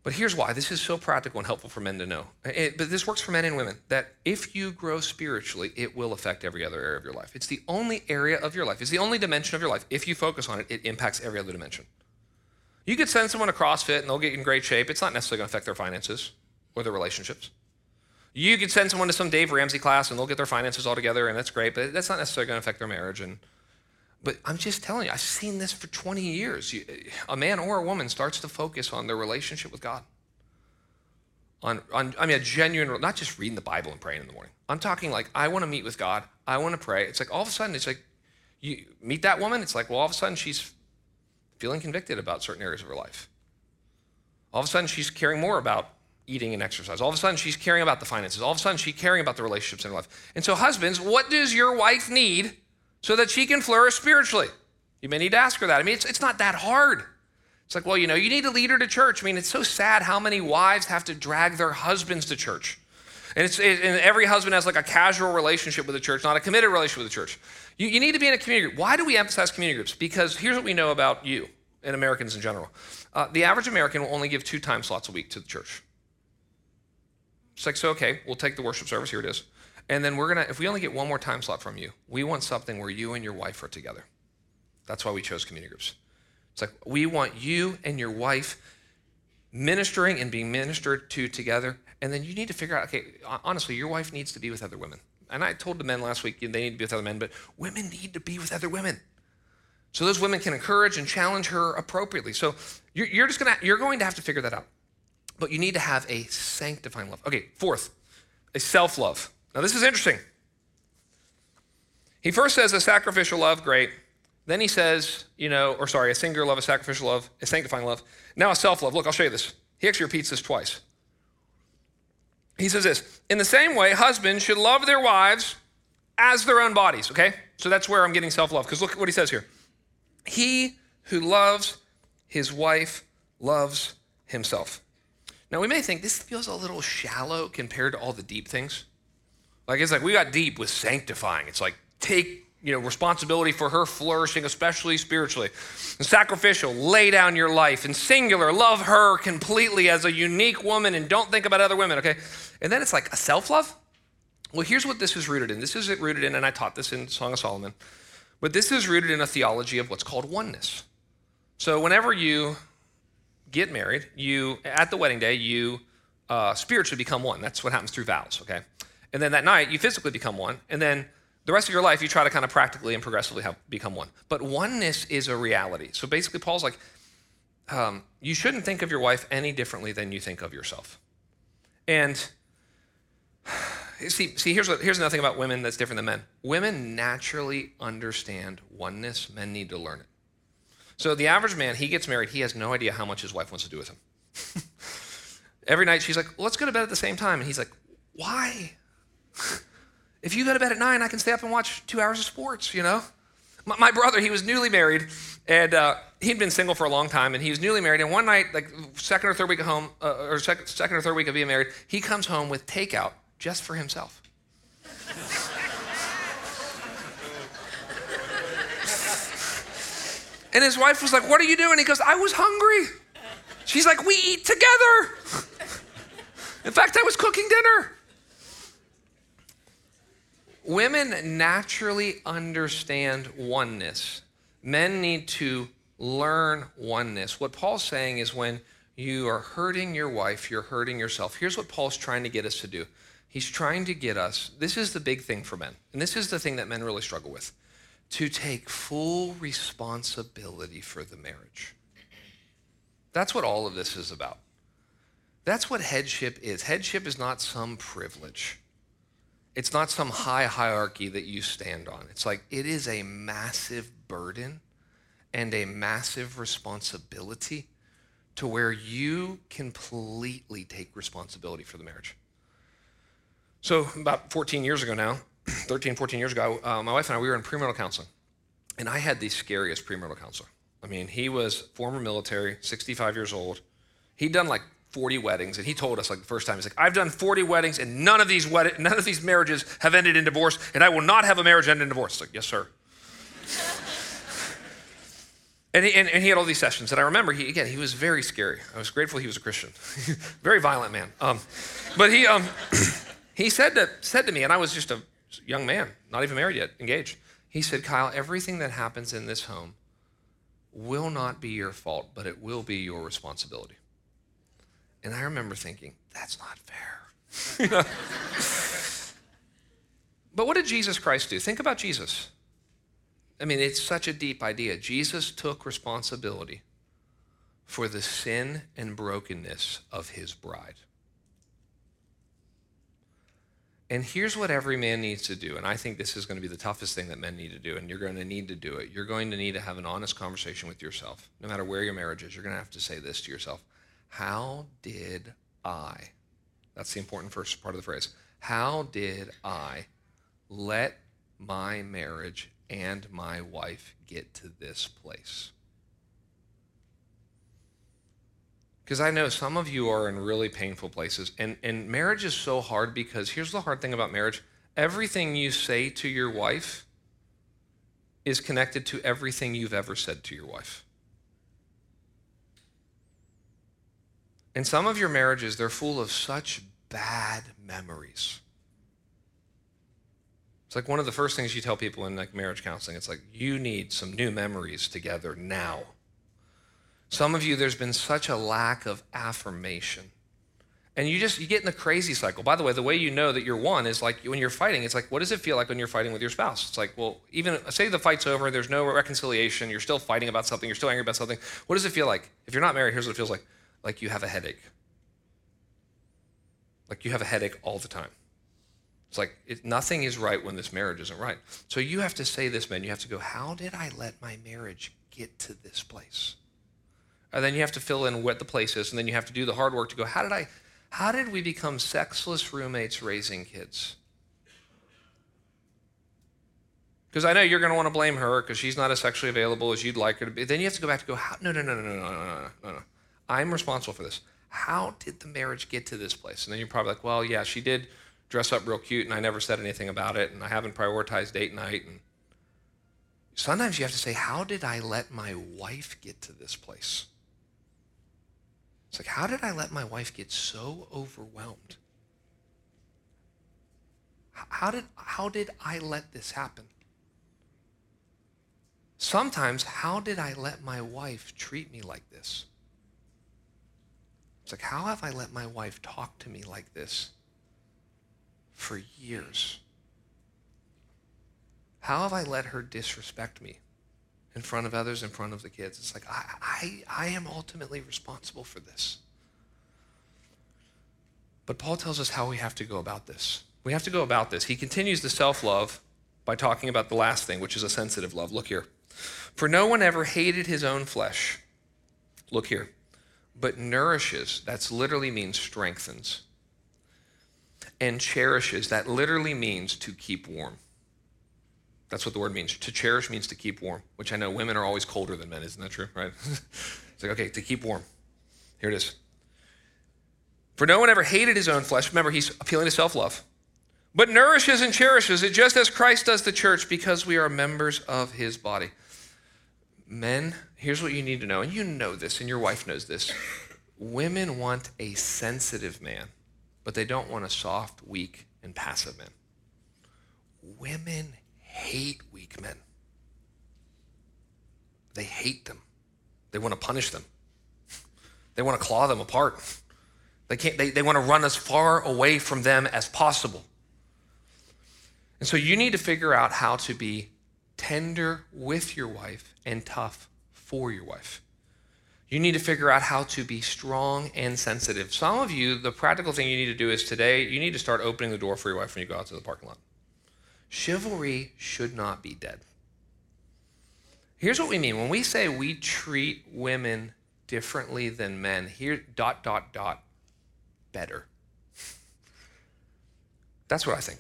But here's why this is so practical and helpful for men to know. It, but this works for men and women that if you grow spiritually, it will affect every other area of your life. It's the only area of your life, it's the only dimension of your life. If you focus on it, it impacts every other dimension. You could send someone to CrossFit and they'll get in great shape. It's not necessarily going to affect their finances or their relationships. You could send someone to some Dave Ramsey class and they'll get their finances all together and that's great, but that's not necessarily going to affect their marriage. And but I'm just telling you, I've seen this for 20 years. A man or a woman starts to focus on their relationship with God. On, on, I mean, a genuine, not just reading the Bible and praying in the morning. I'm talking like, I want to meet with God. I want to pray. It's like all of a sudden, it's like, you meet that woman, it's like, well, all of a sudden she's feeling convicted about certain areas of her life. All of a sudden, she's caring more about eating and exercise. All of a sudden, she's caring about the finances. All of a sudden, she's caring about the relationships in her life. And so, husbands, what does your wife need so that she can flourish spiritually? You may need to ask her that. I mean, it's, it's not that hard. It's like, well, you know, you need to lead her to church. I mean, it's so sad how many wives have to drag their husbands to church. And, it's, it, and every husband has like a casual relationship with the church, not a committed relationship with the church. You, you need to be in a community group. Why do we emphasize community groups? Because here's what we know about you and Americans in general. Uh, the average American will only give two time slots a week to the church. It's like, so, okay, we'll take the worship service. Here it is. And then we're going to, if we only get one more time slot from you, we want something where you and your wife are together. That's why we chose community groups. It's like, we want you and your wife ministering and being ministered to together. And then you need to figure out, okay, honestly, your wife needs to be with other women. And I told the men last week they need to be with other men, but women need to be with other women. So those women can encourage and challenge her appropriately. So you're, you're just gonna, you're going to have to figure that out. But you need to have a sanctifying love. Okay, fourth, a self love. Now, this is interesting. He first says a sacrificial love, great. Then he says, you know, or sorry, a singular love, a sacrificial love, a sanctifying love. Now a self love. Look, I'll show you this. He actually repeats this twice. He says this In the same way, husbands should love their wives as their own bodies, okay? So that's where I'm getting self love, because look at what he says here. He who loves his wife loves himself. Now, we may think this feels a little shallow compared to all the deep things. Like, it's like we got deep with sanctifying. It's like take you know, responsibility for her flourishing, especially spiritually. And sacrificial, lay down your life. And singular, love her completely as a unique woman and don't think about other women, okay? And then it's like a self love. Well, here's what this is rooted in. This is rooted in, and I taught this in Song of Solomon, but this is rooted in a theology of what's called oneness. So whenever you get married, you at the wedding day, you uh, spiritually become one. That's what happens through vows, okay? And then that night, you physically become one. And then the rest of your life, you try to kind of practically and progressively have, become one. But oneness is a reality. So basically, Paul's like, um, you shouldn't think of your wife any differently than you think of yourself. And see, see here's, what, here's another thing about women that's different than men. Women naturally understand oneness, men need to learn it. So the average man, he gets married, he has no idea how much his wife wants to do with him. Every night she's like, let's go to bed at the same time. And he's like, why? if you go to bed at nine, I can stay up and watch two hours of sports, you know? My, my brother, he was newly married, and uh, he'd been single for a long time, and he was newly married. And one night, like second or third week of home, uh, or second, second or third week of being married, he comes home with takeout just for himself. and his wife was like, "What are you doing?" He goes, "I was hungry." She's like, "We eat together." In fact, I was cooking dinner. Women naturally understand oneness. Men need to learn oneness. What Paul's saying is when you are hurting your wife, you're hurting yourself. Here's what Paul's trying to get us to do. He's trying to get us, this is the big thing for men, and this is the thing that men really struggle with, to take full responsibility for the marriage. That's what all of this is about. That's what headship is. Headship is not some privilege. It's not some high hierarchy that you stand on. It's like it is a massive burden and a massive responsibility to where you completely take responsibility for the marriage. So, about 14 years ago now, 13, 14 years ago, uh, my wife and I, we were in premarital counseling. And I had the scariest premarital counselor. I mean, he was former military, 65 years old. He'd done like 40 weddings, and he told us like the first time, he's like, I've done 40 weddings, and none of these wed- none of these marriages have ended in divorce, and I will not have a marriage end in divorce. Like, yes, sir. and, he, and, and, he had all these sessions, and I remember he again he was very scary. I was grateful he was a Christian, very violent man. Um, but he um, he said to said to me, and I was just a young man, not even married yet, engaged. He said, Kyle, everything that happens in this home will not be your fault, but it will be your responsibility. And I remember thinking, that's not fair. but what did Jesus Christ do? Think about Jesus. I mean, it's such a deep idea. Jesus took responsibility for the sin and brokenness of his bride. And here's what every man needs to do. And I think this is going to be the toughest thing that men need to do. And you're going to need to do it. You're going to need to have an honest conversation with yourself. No matter where your marriage is, you're going to have to say this to yourself how did I? That's the important first part of the phrase. How did I let my marriage and my wife get to this place? Because I know some of you are in really painful places, and, and marriage is so hard because here's the hard thing about marriage everything you say to your wife is connected to everything you've ever said to your wife. And some of your marriages, they're full of such bad memories. It's like one of the first things you tell people in like marriage counseling. It's like you need some new memories together now. Some of you, there's been such a lack of affirmation. And you just you get in the crazy cycle. By the way, the way you know that you're one is like when you're fighting, it's like, what does it feel like when you're fighting with your spouse? It's like, well, even say the fight's over, there's no reconciliation, you're still fighting about something, you're still angry about something. What does it feel like? If you're not married, here's what it feels like like you have a headache. Like you have a headache all the time. It's like it, nothing is right when this marriage isn't right. So you have to say this, man. You have to go, how did I let my marriage get to this place? And then you have to fill in what the place is, and then you have to do the hard work to go, how did I, how did we become sexless roommates raising kids? Because I know you're going to want to blame her because she's not as sexually available as you'd like her to be. Then you have to go back to go, how, no, no, no, no, no, no, no, no, no. I'm responsible for this. How did the marriage get to this place? And then you're probably like, well, yeah, she did dress up real cute, and I never said anything about it, and I haven't prioritized date night. And sometimes you have to say, how did I let my wife get to this place? It's like, how did I let my wife get so overwhelmed? How did, how did I let this happen? Sometimes, how did I let my wife treat me like this? It's like, how have I let my wife talk to me like this for years? How have I let her disrespect me in front of others, in front of the kids. It's like, I, I, I am ultimately responsible for this. But Paul tells us how we have to go about this. We have to go about this. He continues the self love by talking about the last thing, which is a sensitive love. Look here. For no one ever hated his own flesh. Look here. But nourishes, that's literally means strengthens. And cherishes, that literally means to keep warm. That's what the word means. To cherish means to keep warm, which I know women are always colder than men. Isn't that true? Right? it's like, okay, to keep warm. Here it is. For no one ever hated his own flesh. Remember, he's appealing to self love, but nourishes and cherishes it just as Christ does the church because we are members of his body. Men, here's what you need to know, and you know this, and your wife knows this. Women want a sensitive man, but they don't want a soft, weak, and passive man. Women hate weak men. They hate them. They want to punish them. They want to claw them apart. They, can't, they, they want to run as far away from them as possible. And so you need to figure out how to be tender with your wife and tough for your wife. You need to figure out how to be strong and sensitive. Some of you, the practical thing you need to do is today, you need to start opening the door for your wife when you go out to the parking lot. Chivalry should not be dead. Here's what we mean when we say we treat women differently than men, here, dot, dot, dot, better. That's what I think.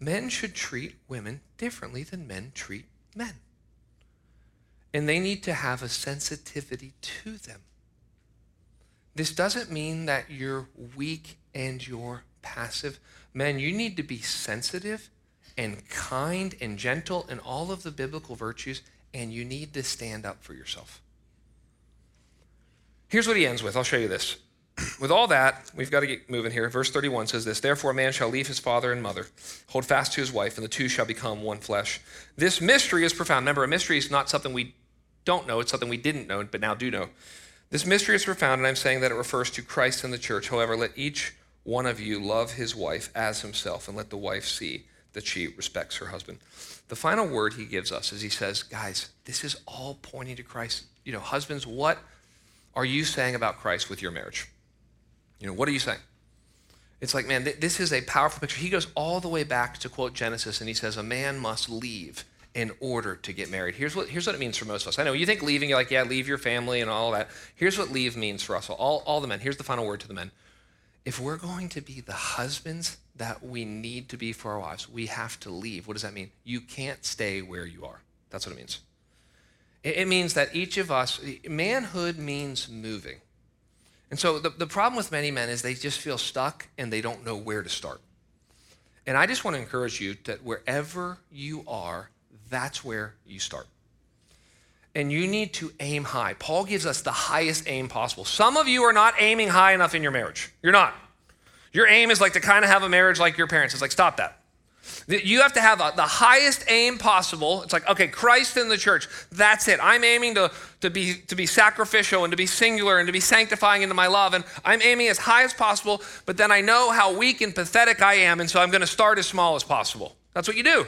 Men should treat women differently than men treat men. And they need to have a sensitivity to them. This doesn't mean that you're weak and you're passive. Men, you need to be sensitive and kind and gentle and all of the biblical virtues, and you need to stand up for yourself. Here's what he ends with. I'll show you this. With all that, we've got to get moving here. Verse 31 says this Therefore, a man shall leave his father and mother, hold fast to his wife, and the two shall become one flesh. This mystery is profound. Remember, a mystery is not something we don't know, it's something we didn't know, but now do know. This mystery is profound, and I'm saying that it refers to Christ and the church. However, let each one of you love his wife as himself, and let the wife see that she respects her husband. The final word he gives us is he says, Guys, this is all pointing to Christ. You know, husbands, what are you saying about Christ with your marriage? You know, what are you saying? It's like, man, th- this is a powerful picture. He goes all the way back to quote Genesis, and he says, A man must leave in order to get married. Here's what, here's what it means for most of us. I know you think leaving, you're like, yeah, leave your family and all that. Here's what leave means for us, all, all the men. Here's the final word to the men. If we're going to be the husbands that we need to be for our wives, we have to leave. What does that mean? You can't stay where you are. That's what it means. It, it means that each of us, manhood means moving. And so the, the problem with many men is they just feel stuck and they don't know where to start. And I just want to encourage you that wherever you are, that's where you start. And you need to aim high. Paul gives us the highest aim possible. Some of you are not aiming high enough in your marriage. You're not. Your aim is like to kind of have a marriage like your parents. It's like, stop that. You have to have the highest aim possible. It's like, okay, Christ in the church. That's it. I'm aiming to, to, be, to be sacrificial and to be singular and to be sanctifying into my love. And I'm aiming as high as possible, but then I know how weak and pathetic I am. And so I'm going to start as small as possible. That's what you do.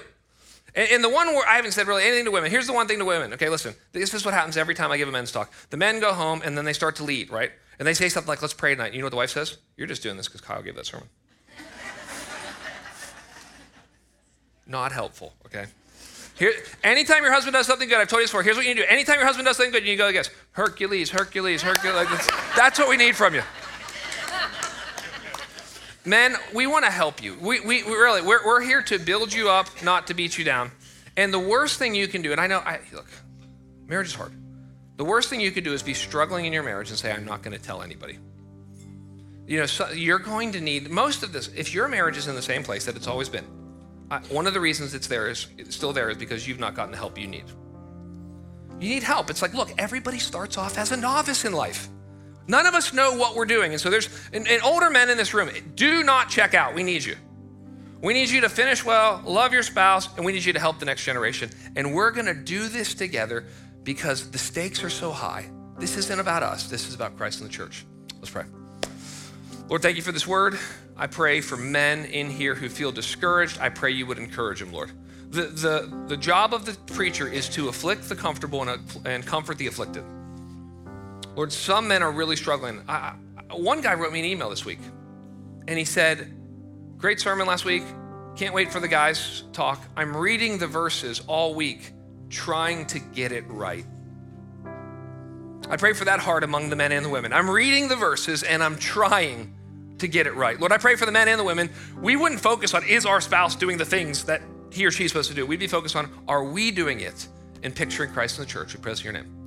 And, and the one where I haven't said really anything to women. Here's the one thing to women. Okay, listen. This is what happens every time I give a men's talk. The men go home and then they start to lead, right? And they say something like, let's pray tonight. You know what the wife says? You're just doing this because Kyle gave that sermon. Not helpful, okay? Here, anytime your husband does something good, I've told you this before, here's what you do. Anytime your husband does something good, you go like this Hercules, Hercules, Hercules. That's what we need from you. Men, we want to help you. We, we, we really, we're, we're here to build you up, not to beat you down. And the worst thing you can do, and I know, I, look, marriage is hard. The worst thing you could do is be struggling in your marriage and say, I'm not going to tell anybody. You know, so you're going to need most of this. If your marriage is in the same place that it's always been, one of the reasons it's there is it's still there is because you've not gotten the help you need. You need help. It's like, look, everybody starts off as a novice in life. None of us know what we're doing. And so there's and, and older men in this room, do not check out. We need you. We need you to finish well, love your spouse, and we need you to help the next generation. And we're going to do this together because the stakes are so high. This isn't about us, this is about Christ and the church. Let's pray. Lord, thank you for this word. I pray for men in here who feel discouraged. I pray you would encourage them, Lord. The, the, the job of the preacher is to afflict the comfortable and, and comfort the afflicted. Lord, some men are really struggling. I, one guy wrote me an email this week, and he said, Great sermon last week. Can't wait for the guys' talk. I'm reading the verses all week, trying to get it right. I pray for that heart among the men and the women. I'm reading the verses and I'm trying to get it right. Lord, I pray for the men and the women. We wouldn't focus on is our spouse doing the things that he or she's supposed to do. We'd be focused on are we doing it in picturing Christ in the church? We pray in your name.